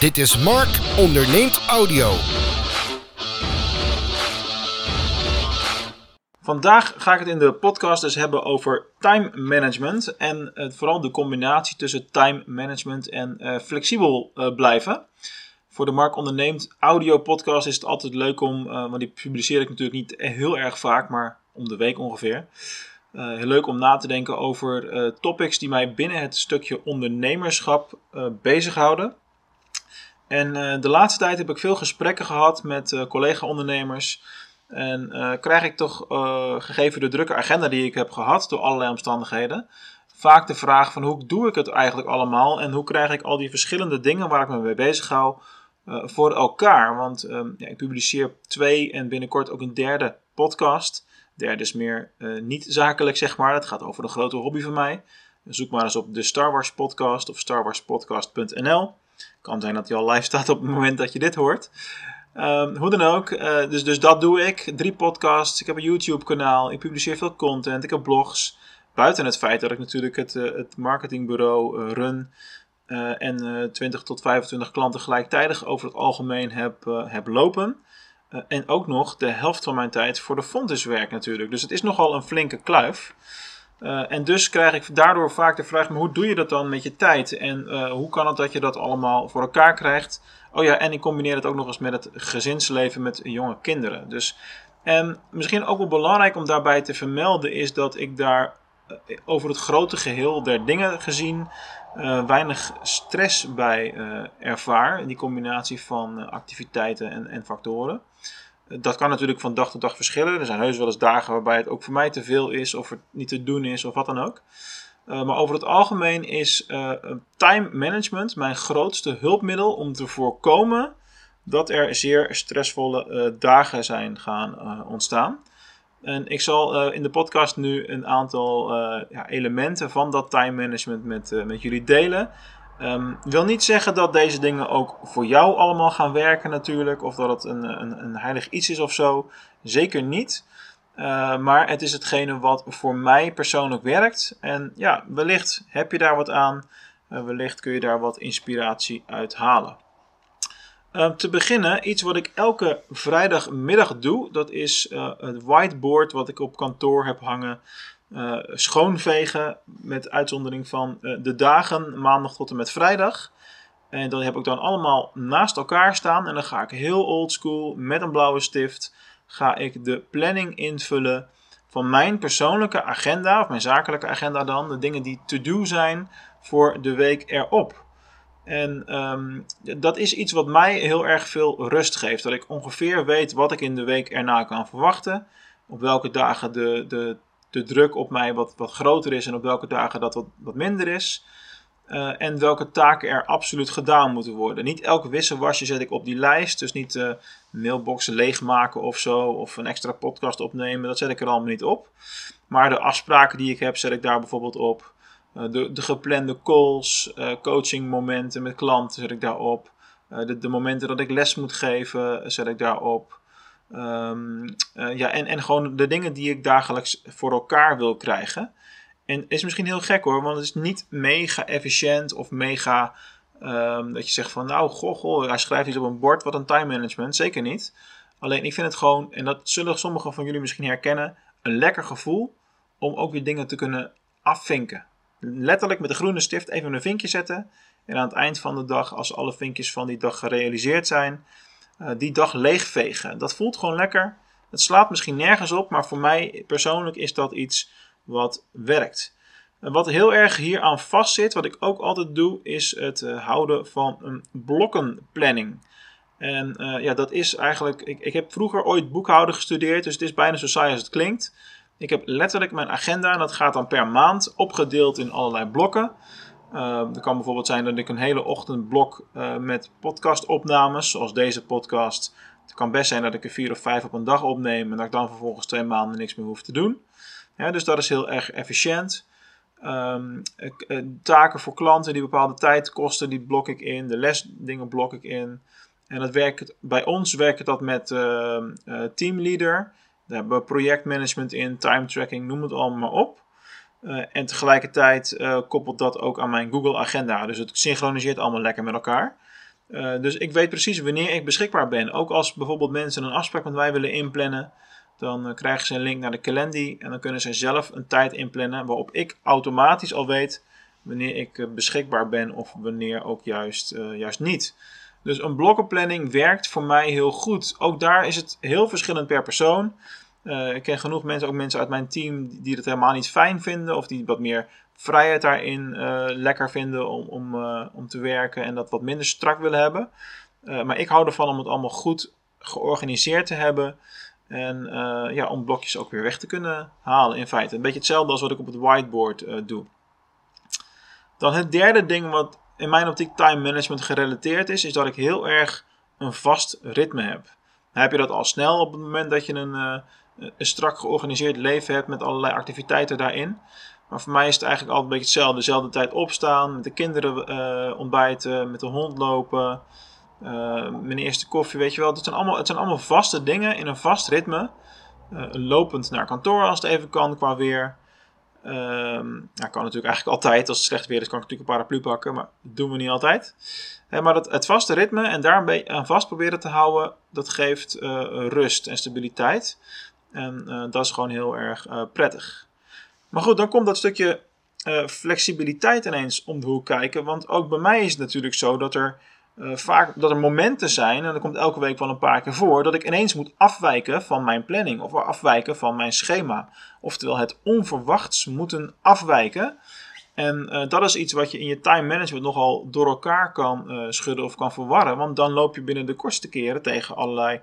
Dit is Mark onderneemt audio. Vandaag ga ik het in de podcast dus hebben over time management en uh, vooral de combinatie tussen time management en uh, flexibel uh, blijven. Voor de Mark onderneemt audio podcast is het altijd leuk om, want die publiceer ik natuurlijk niet heel erg vaak, maar om de week ongeveer. heel leuk om na te denken over topics die mij binnen het stukje ondernemerschap bezighouden. En uh, de laatste tijd heb ik veel gesprekken gehad met uh, collega-ondernemers. En uh, krijg ik toch, gegeven de drukke agenda die ik heb gehad door allerlei omstandigheden, vaak de vraag van hoe doe ik het eigenlijk allemaal en hoe krijg ik al die verschillende dingen waar ik me mee bezig hou voor elkaar. Want ehm, ja, ik publiceer twee en binnenkort ook een derde podcast. Derde is meer niet zakelijk, zeg maar. Het gaat over de grote hobby van mij. Zoek maar eens op de Star Wars podcast of starwarspodcast.nl. Kan zijn dat hij al live staat op het moment dat je dit hoort. Um, hoe dan ook, uh, dus, dus dat doe ik. Drie podcasts, ik heb een YouTube kanaal, ik publiceer veel content, ik heb blogs. Buiten het feit dat ik natuurlijk het, uh, het marketingbureau uh, run en 20 tot 25 klanten gelijktijdig over het algemeen heb, heb lopen. en ook nog de helft van mijn tijd voor de fonds werk natuurlijk. Dus het is nogal een flinke kluif. Uh, en dus krijg ik daardoor vaak de vraag: maar hoe doe je dat dan met je tijd? En uh, hoe kan het dat je dat allemaal voor elkaar krijgt? Oh ja, en ik combineer het ook nog eens met het gezinsleven met jonge kinderen. Dus, en misschien ook wel belangrijk om daarbij te vermelden is dat ik daar uh, over het grote geheel der dingen gezien weinig stress bij ervaar. Die combinatie van activiteiten en, en factoren. Dat kan natuurlijk van dag tot dag verschillen. Er zijn heus wel eens dagen waarbij het ook voor mij te veel is, of het niet te doen is, of wat dan ook. Uh, maar over het algemeen is uh, time management mijn grootste hulpmiddel om te voorkomen dat er zeer stressvolle uh, dagen zijn gaan ontstaan. En ik zal in de podcast nu een aantal ja, elementen van dat time management met, met jullie delen. Um, wil niet zeggen dat deze dingen ook voor jou allemaal gaan werken natuurlijk, of dat het een, een, een heilig iets is of zo. Zeker niet. Uh, maar het is hetgene wat voor mij persoonlijk werkt. En ja, wellicht heb je daar wat aan. Uh, wellicht kun je daar wat inspiratie uit halen. Uh, te beginnen, iets wat ik elke vrijdagmiddag doe. Dat is uh, het whiteboard wat ik op kantoor heb hangen. Uh, schoonvegen met uitzondering van uh, de dagen maandag tot en met vrijdag. En dat heb ik dan allemaal naast elkaar staan. En dan ga ik heel oldschool met een blauwe stift ga ik de planning invullen van mijn persoonlijke agenda, of mijn zakelijke agenda dan, de dingen die to do zijn voor de week erop. En um, dat is iets wat mij heel erg veel rust geeft. Dat ik ongeveer weet wat ik in de week erna kan verwachten. Op welke dagen de, de de druk op mij wat, wat groter is en op welke dagen dat wat, wat minder is. Uh, en welke taken er absoluut gedaan moeten worden. Niet elk wisselwasje zet ik op die lijst. Dus niet uh, mailboxen leegmaken of zo. Of een extra podcast opnemen. Dat zet ik er allemaal niet op. Maar de afspraken die ik heb, zet ik daar bijvoorbeeld op. De, de, geplande calls, coachingmomenten met klanten zet ik daarop. De, de momenten dat ik les moet geven, zet ik daarop. Um, uh, ja, en, en gewoon de dingen die ik dagelijks voor elkaar wil krijgen. En is misschien heel gek hoor, want het is niet mega efficiënt of mega. Um, dat je zegt van nou, goh, goh, hij schrijft iets op een bord, wat een time management. Zeker niet. Alleen ik vind het gewoon, en dat zullen sommigen van jullie misschien herkennen, een lekker gevoel om ook weer dingen te kunnen afvinken. Letterlijk met de groene stift even een vinkje zetten. En aan het eind van de dag, als alle vinkjes van die dag gerealiseerd zijn, uh, die dag leegvegen. Dat voelt gewoon lekker. Het slaat misschien nergens op, maar voor mij persoonlijk is dat iets wat werkt. En wat heel erg hier aan vastzit, wat ik ook altijd doe, is het uh, houden van een blokkenplanning. En uh, ja, dat is eigenlijk. Ik, ik heb vroeger ooit boekhouden gestudeerd, dus het is bijna zo saai als het klinkt. Ik heb letterlijk mijn agenda, en dat gaat dan per maand, opgedeeld in allerlei blokken. Uh, het kan bijvoorbeeld zijn dat ik een hele ochtendblok uh, met podcastopnames, zoals deze podcast. Het kan best zijn dat ik er vier of vijf op een dag opneem en dat ik dan vervolgens twee maanden niks meer hoef te doen. Dus dat is heel erg efficiënt. Um, taken voor klanten die bepaalde tijd kosten, die blok ik in. De lesdingen blok ik in. En dat werkt, bij ons werkt dat met uh, Teamleader. Daar hebben we projectmanagement in, time tracking, noem het allemaal maar op. Uh, en tegelijkertijd uh, koppelt dat ook aan mijn Google Agenda. Dus het synchroniseert allemaal lekker met elkaar. Uh, dus ik weet precies wanneer ik beschikbaar ben. Ook als bijvoorbeeld mensen een afspraak met mij willen inplannen, dan krijgen ze een link naar de Calendly en dan kunnen ze zelf een tijd inplannen waarop ik automatisch al weet wanneer ik beschikbaar ben of wanneer ook juist, juist niet. Dus een blokkenplanning werkt voor mij heel goed. Ook daar is het heel verschillend per persoon. Ik ken genoeg mensen, ook mensen uit mijn team, die het helemaal niet fijn vinden of die wat meer vrijheid daarin uh, lekker vinden om, om, uh, om te werken en dat wat minder strak willen hebben. Uh, maar ik hou ervan om het allemaal goed georganiseerd te hebben. En ja, om blokjes ook weer weg te kunnen halen in feite. Een beetje hetzelfde als wat ik op het whiteboard doe. Dan het derde ding wat in mijn optiek time management gerelateerd is, is dat ik heel erg een vast ritme heb. Dan heb je dat al snel op het moment dat je een, een strak georganiseerd leven hebt met allerlei activiteiten daarin. Maar voor mij is het eigenlijk altijd een beetje hetzelfde. Dezelfde tijd opstaan, met de kinderen uh, ontbijten, met de hond lopen, uh, mijn eerste koffie, weet je wel. Het zijn allemaal, het zijn allemaal vaste dingen in een vast ritme. Uh, lopend naar kantoor als het even kan qua weer. Um, nou, kan natuurlijk eigenlijk altijd. Als het slecht weer is, kan ik natuurlijk een paraplu pakken. Maar dat doen we niet altijd. maar dat, het vaste ritme en daar aan vast proberen te houden, dat geeft rust en stabiliteit. En dat is gewoon heel erg prettig. Maar goed, dan komt dat stukje uh, flexibiliteit ineens om de hoek kijken. Want ook bij mij is het natuurlijk zo dat er uh, vaak dat er momenten zijn, en dat komt elke week wel een paar keer voor, dat ik ineens moet afwijken van mijn planning of afwijken van mijn schema. Oftewel het onverwachts moeten afwijken. En uh, dat is iets wat je in je time management nogal door elkaar kan schudden of kan verwarren. Want dan loop je binnen de kortste keren tegen allerlei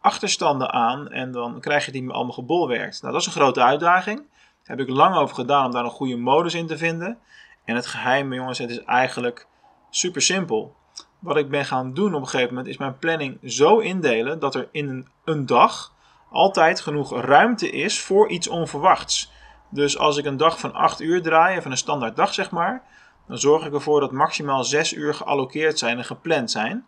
achterstanden aan en dan krijg je die allemaal gebolwerkt. Nou, dat is een grote uitdaging heb ik lang over gedaan om daar een goede modus in te vinden. En het geheim, jongens, het is eigenlijk super simpel. Wat ik ben gaan doen op een gegeven moment is mijn planning zo indelen dat er in een, een dag altijd genoeg ruimte is voor iets onverwachts. Dus als ik een dag van 8 uur draai, even een standaard dag zeg maar, dan zorg ik ervoor dat maximaal 6 uur geallockeerd zijn en gepland zijn.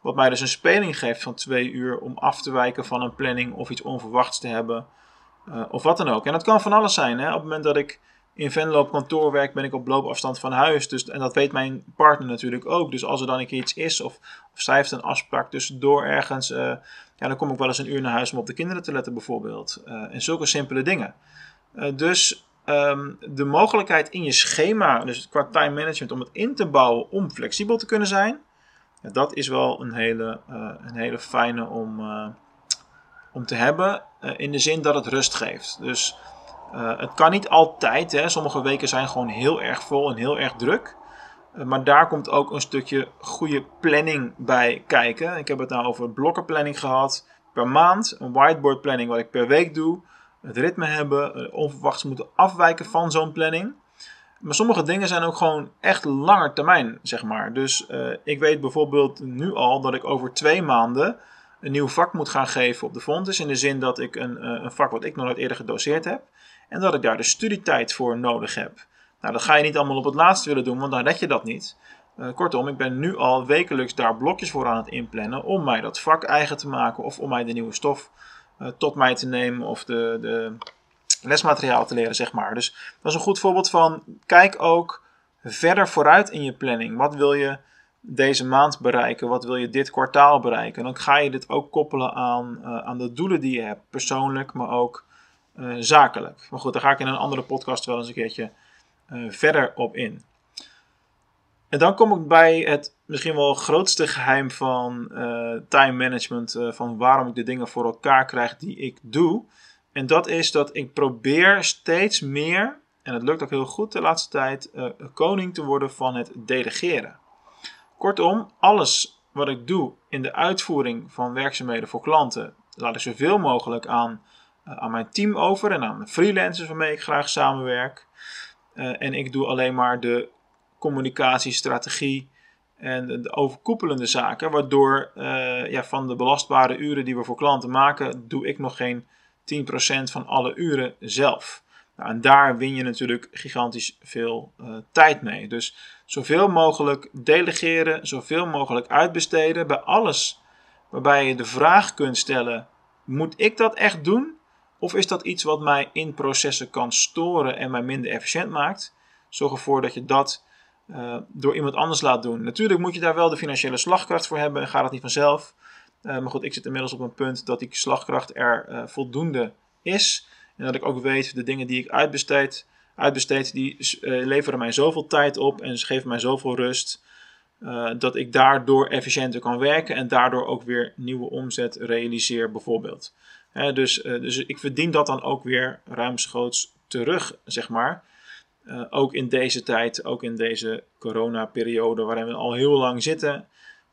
Wat mij dus een speling geeft van 2 uur om af te wijken van een planning of iets onverwachts te hebben uh, of wat dan ook. En dat kan van alles zijn. Hè? Op het moment dat ik in Venlo op kantoor werk, ben ik op loopafstand van huis. Dus, en dat weet mijn partner natuurlijk ook. Dus als er dan een keer iets is, of, of zij heeft een afspraak tussendoor ergens, uh, ja, dan kom ik wel eens een uur naar huis om op de kinderen te letten, bijvoorbeeld. Uh, en zulke simpele dingen. dus um, de mogelijkheid in je schema, dus qua time management, om het in te bouwen om flexibel te kunnen zijn, dat is wel een hele, een hele fijne om om te hebben uh, in de zin dat het rust geeft. Dus het kan niet altijd. Hè. Sommige weken zijn gewoon heel erg vol en heel erg druk. Maar daar komt ook een stukje goede planning bij kijken. Ik heb het nou over blokkenplanning gehad per maand. Een whiteboard planning wat ik per week doe. Het ritme hebben. onverwachts moeten afwijken van zo'n planning. Maar sommige dingen zijn ook gewoon echt langer termijn, zeg maar. Dus ik weet bijvoorbeeld nu al dat ik over twee maanden een nieuw vak moet gaan geven op de Fontes. In de zin dat ik een, eh, een vak wat ik nog nooit eerder gedoseerd heb. En dat ik daar de studietijd voor nodig heb. Nou, dat ga je niet allemaal op het laatste willen doen, want dan red je dat niet. Uh, kortom, ik ben nu al wekelijks daar blokjes voor aan het inplannen om mij dat vak eigen te maken of om mij de nieuwe stof tot mij te nemen of de, de lesmateriaal te leren, zeg maar. Dus dat is een goed voorbeeld van kijk ook verder vooruit in je planning. Wat wil je deze maand bereiken? Wat wil je dit kwartaal bereiken? Dan ga je dit ook koppelen aan, uh, aan de doelen die je hebt, persoonlijk, maar ook uh, zakelijk. Maar goed, daar ga ik in een andere podcast wel eens een keertje uh, verder op in. En dan kom ik bij het misschien wel grootste geheim van time management, van waarom ik de dingen voor elkaar krijg die ik doe. En dat is dat ik probeer steeds meer, en het lukt ook heel goed de laatste tijd, koning te worden van het delegeren. Kortom, alles wat ik doe in de uitvoering van werkzaamheden voor klanten, laat ik zoveel mogelijk aan, uh, aan mijn team over en aan de freelancers waarmee ik graag samenwerk. Uh, en ik doe alleen maar de communicatiestrategie en de, de overkoepelende zaken, waardoor ja, van de belastbare uren die we voor klanten maken, doe ik nog geen 10% van alle uren zelf. Nou, en daar win je natuurlijk gigantisch veel uh, tijd mee. Dus zoveel mogelijk delegeren, zoveel mogelijk uitbesteden bij alles waarbij je de vraag kunt stellen: moet ik dat echt doen? Of is dat iets wat mij in processen kan storen en mij minder efficiënt maakt? Zorg ervoor dat je dat uh, door iemand anders laat doen. Natuurlijk moet je daar wel de financiële slagkracht voor hebben en gaat het niet vanzelf. Uh, maar goed, ik zit inmiddels op een punt dat die slagkracht er uh, voldoende is. En dat ik ook weet, de dingen die ik uitbesteed, uitbesteed die leveren mij zoveel tijd op en ze geven mij zoveel rust. dat ik daardoor efficiënter kan werken en daardoor ook weer nieuwe omzet realiseer, bijvoorbeeld. dus, dus ik verdien dat dan ook weer ruimschoots terug, zeg maar. Ook in deze tijd, ook in deze coronaperiode waarin we al heel lang zitten.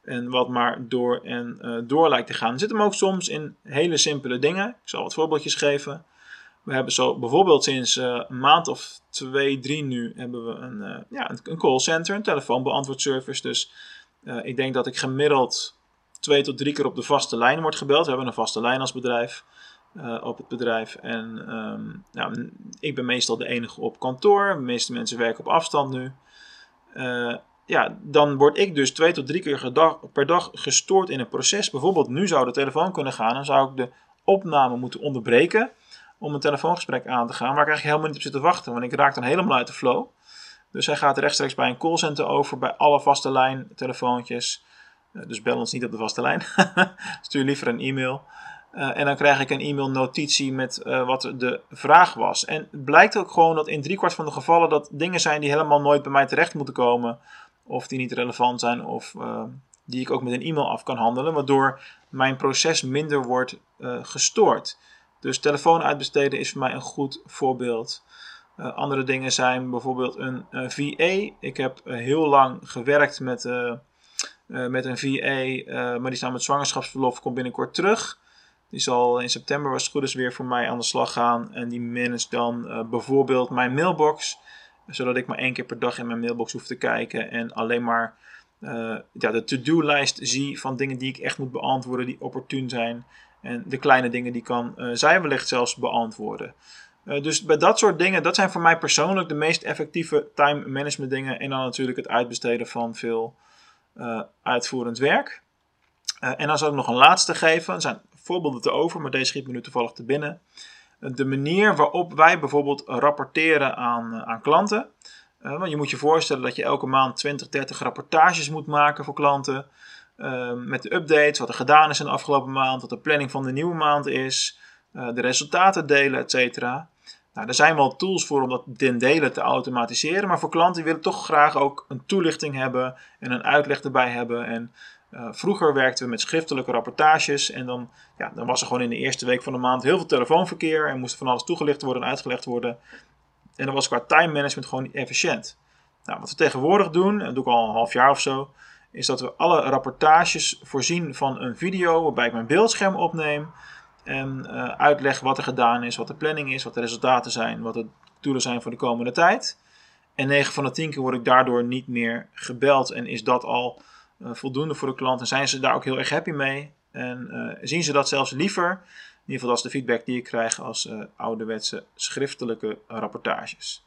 En wat maar door en uh, door lijkt te gaan. Zit hem ook soms in hele simpele dingen. Ik zal wat voorbeeldjes geven. We hebben zo bijvoorbeeld sinds uh, een maand of twee, drie nu hebben we een, ja, een callcenter, een telefoonbeantwoordservice. Dus ik denk dat ik gemiddeld twee tot drie keer op de vaste lijn word gebeld. We hebben een vaste lijn als bedrijf. Uh, op het bedrijf. En nou, ik ben meestal de enige op kantoor. De meeste mensen werken op afstand nu. Uh, ja, dan word ik dus twee tot drie keer per dag gestoord in een proces. Bijvoorbeeld nu zou de telefoon kunnen gaan. Dan zou ik de opname moeten onderbreken om een telefoongesprek aan te gaan. Waar ik eigenlijk helemaal niet op zit te wachten. Want ik raak dan helemaal uit de flow. Dus hij gaat rechtstreeks bij een callcenter over. Bij alle vaste lijn telefoontjes. Uh, dus bel ons niet op de vaste lijn. Stuur liever een e-mail. Uh, en dan krijg ik een e-mail notitie met uh, wat de vraag was. En het blijkt ook gewoon dat in driekwart van de gevallen dat dingen zijn die helemaal nooit bij mij terecht moeten komen. Of die niet relevant zijn of uh, die ik ook met een e-mail af kan handelen. Waardoor mijn proces minder wordt gestoord. Dus telefoon uitbesteden is voor mij een goed voorbeeld. andere dingen zijn bijvoorbeeld een VA. Ik heb heel lang gewerkt met, met een VA, maar die staat met zwangerschapsverlof, komt binnenkort terug. Die zal in september het goed weer voor mij aan de slag gaan. En die managt dan bijvoorbeeld mijn mailbox. Zodat ik maar één keer per dag in mijn mailbox hoef te kijken. En alleen maar uh, ja, de to-do-lijst zie van dingen die ik echt moet beantwoorden. Die opportun zijn. En de kleine dingen die kan uh, zij wellicht zelfs beantwoorden. dus bij dat soort dingen, dat zijn voor mij persoonlijk de meest effectieve time management dingen. En dan natuurlijk het uitbesteden van veel uitvoerend werk. en dan zal ik nog een laatste geven. Er zijn voorbeelden te over, maar deze schiet me nu toevallig te binnen. De manier waarop wij bijvoorbeeld rapporteren aan, eh, aan klanten. Uh, want je moet je voorstellen dat je elke maand 20, 30 rapportages moet maken voor klanten. Uh, met de updates, wat er gedaan is in de afgelopen maand, wat de planning van de nieuwe maand is, uh, de resultaten delen, et cetera. Nou, er zijn wel tools voor om dat den delen te automatiseren, maar voor klanten willen toch graag ook een toelichting hebben en een uitleg erbij hebben. En uh, vroeger werkten we met schriftelijke rapportages en dan, ja, dan was er gewoon in de eerste week van de maand heel veel telefoonverkeer en moest van alles toegelicht worden en uitgelegd worden. En dan was qua time management gewoon niet efficiënt. Nou, wat we tegenwoordig doen, en dat doe ik al een half jaar of zo, is dat we alle rapportages voorzien van een video waarbij ik mijn beeldscherm opneem en uh, uitleg wat er gedaan is, wat de planning is, wat de resultaten zijn, wat de doelen zijn voor de komende tijd. En 9 van de 10 keer word ik daardoor niet meer gebeld en is dat al voldoende voor de klant. En zijn ze daar ook heel erg happy mee. En uh, zien ze dat zelfs liever. In ieder geval dat de feedback die ik krijg als uh, ouderwetse schriftelijke rapportages.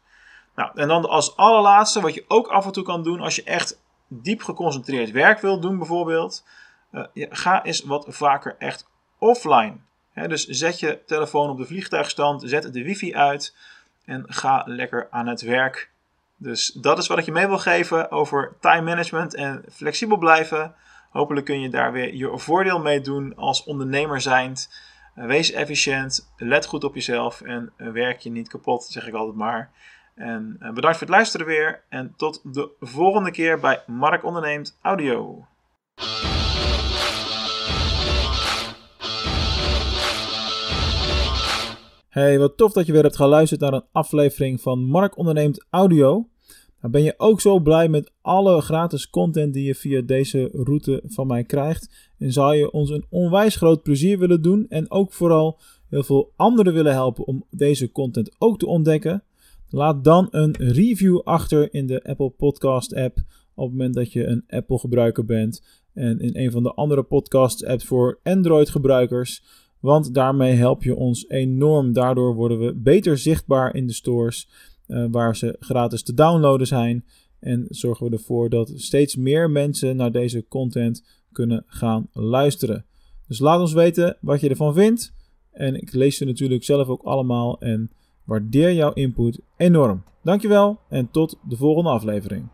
Nou, en dan als allerlaatste, wat je ook af en toe kan doen als je echt diep geconcentreerd werk wilt doen bijvoorbeeld. ga eens wat vaker echt offline. dus zet je telefoon op de vliegtuigstand, zet de wifi uit en ga lekker aan het werk. Dus dat is wat ik je mee wil geven over time management en flexibel blijven. Hopelijk kun je daar weer je voordeel mee doen als ondernemer zijnd. Eh, wees efficiënt, let goed op jezelf en eh, werk je niet kapot, zeg ik altijd maar. En eh, bedankt voor het luisteren weer en tot de volgende keer bij Mark Onderneemt Audio. Hey, wat tof dat je weer hebt geluisterd naar een aflevering van Mark Onderneemt Audio. Nou, ben je ook zo blij met alle gratis content die je via deze route van mij krijgt? En zou je ons een onwijs groot plezier willen doen en ook vooral heel veel anderen willen helpen om deze content ook te ontdekken? Laat dan een review achter in de Apple Podcast app op het moment dat je een Apple gebruiker bent en in een van de andere podcast apps voor Android gebruikers. Want daarmee help je ons enorm. Daardoor worden we beter zichtbaar in de stores. Uh, waar ze gratis te downloaden zijn. En zorgen we ervoor dat steeds meer mensen naar deze content kunnen gaan luisteren. Dus laat ons weten wat je ervan vindt. En ik lees ze natuurlijk zelf ook allemaal en waardeer jouw input enorm. Dankjewel en tot de volgende aflevering.